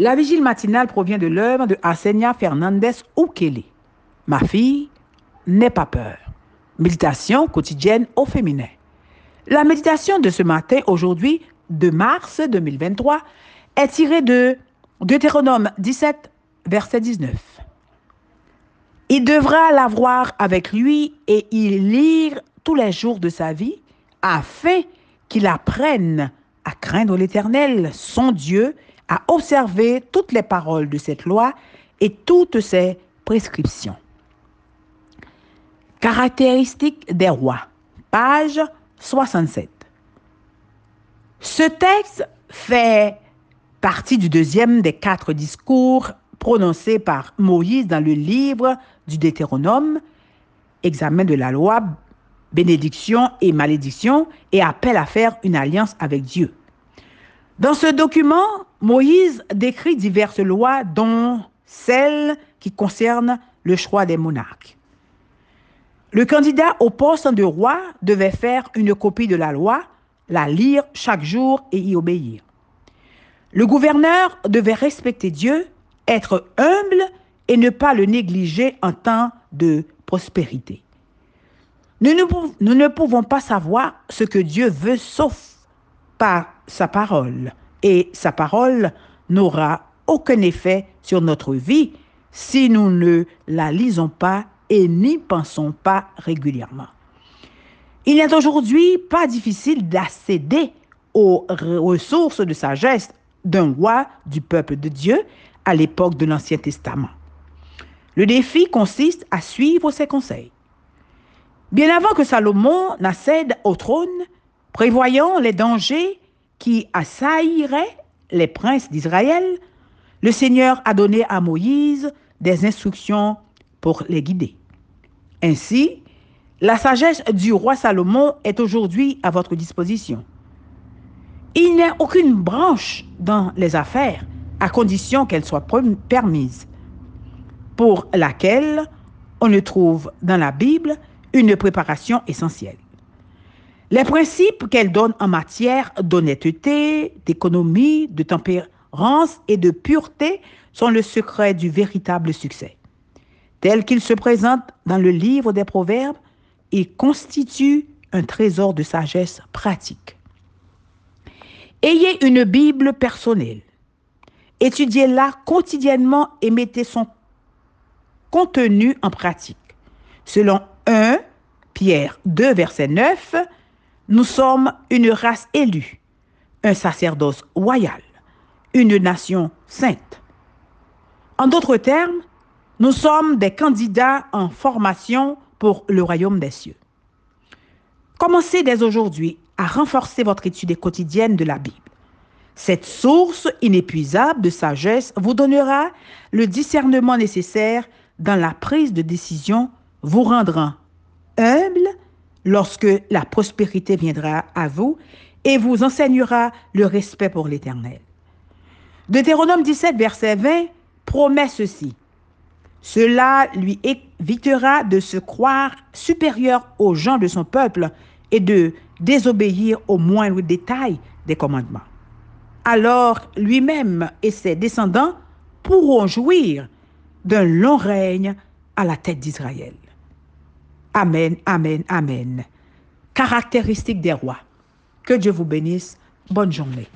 La vigile matinale provient de l'œuvre de Arsenia Fernandez Ukele. Ma fille, n'aie pas peur. Méditation quotidienne au féminin. La méditation de ce matin, aujourd'hui, de mars 2023, est tirée de Deutéronome 17, verset 19. Il devra l'avoir avec lui et y lire tous les jours de sa vie afin qu'il apprenne à craindre l'Éternel, son Dieu, à observer toutes les paroles de cette loi et toutes ses prescriptions. Caractéristiques des rois, page 67. Ce texte fait partie du deuxième des quatre discours prononcés par Moïse dans le livre du Deutéronome, examen de la loi, bénédiction et malédiction, et appel à faire une alliance avec Dieu. Dans ce document, Moïse décrit diverses lois, dont celles qui concernent le choix des monarques. Le candidat au poste de roi devait faire une copie de la loi, la lire chaque jour et y obéir. Le gouverneur devait respecter Dieu, être humble et ne pas le négliger en temps de prospérité. Nous ne, nous ne pouvons pas savoir ce que Dieu veut sauf par sa parole. Et sa parole n'aura aucun effet sur notre vie si nous ne la lisons pas et n'y pensons pas régulièrement. Il n'est aujourd'hui pas difficile d'accéder aux ressources de sagesse d'un roi du peuple de Dieu à l'époque de l'Ancien Testament. Le défi consiste à suivre ses conseils. Bien avant que Salomon n'accède au trône, prévoyant les dangers qui assailliraient les princes d'Israël, le Seigneur a donné à Moïse des instructions pour les guider. Ainsi, la sagesse du roi Salomon est aujourd'hui à votre disposition. Il n'y a aucune branche dans les affaires, à condition qu'elle soit permise, pour laquelle on ne trouve dans la Bible une préparation essentielle. Les principes qu'elle donne en matière d'honnêteté, d'économie, de tempérance et de pureté sont le secret du véritable succès. Tel qu'il se présente dans le livre des Proverbes, il constitue un trésor de sagesse pratique. Ayez une Bible personnelle. Étudiez-la quotidiennement et mettez son contenu en pratique. Selon 1 Pierre 2, verset 9, nous sommes une race élue, un sacerdoce royal, une nation sainte. En d'autres termes, nous sommes des candidats en formation pour le royaume des cieux. Commencez dès aujourd'hui à renforcer votre étude quotidienne de la Bible. Cette source inépuisable de sagesse vous donnera le discernement nécessaire dans la prise de décision, vous rendra humble lorsque la prospérité viendra à vous et vous enseignera le respect pour l'Éternel. Deutéronome 17, verset 20 promet ceci. Cela lui évitera de se croire supérieur aux gens de son peuple et de désobéir aux moindres détails des commandements. Alors lui-même et ses descendants pourront jouir d'un long règne à la tête d'Israël. Amen, amen, amen. Caractéristique des rois. Que Dieu vous bénisse. Bonne journée.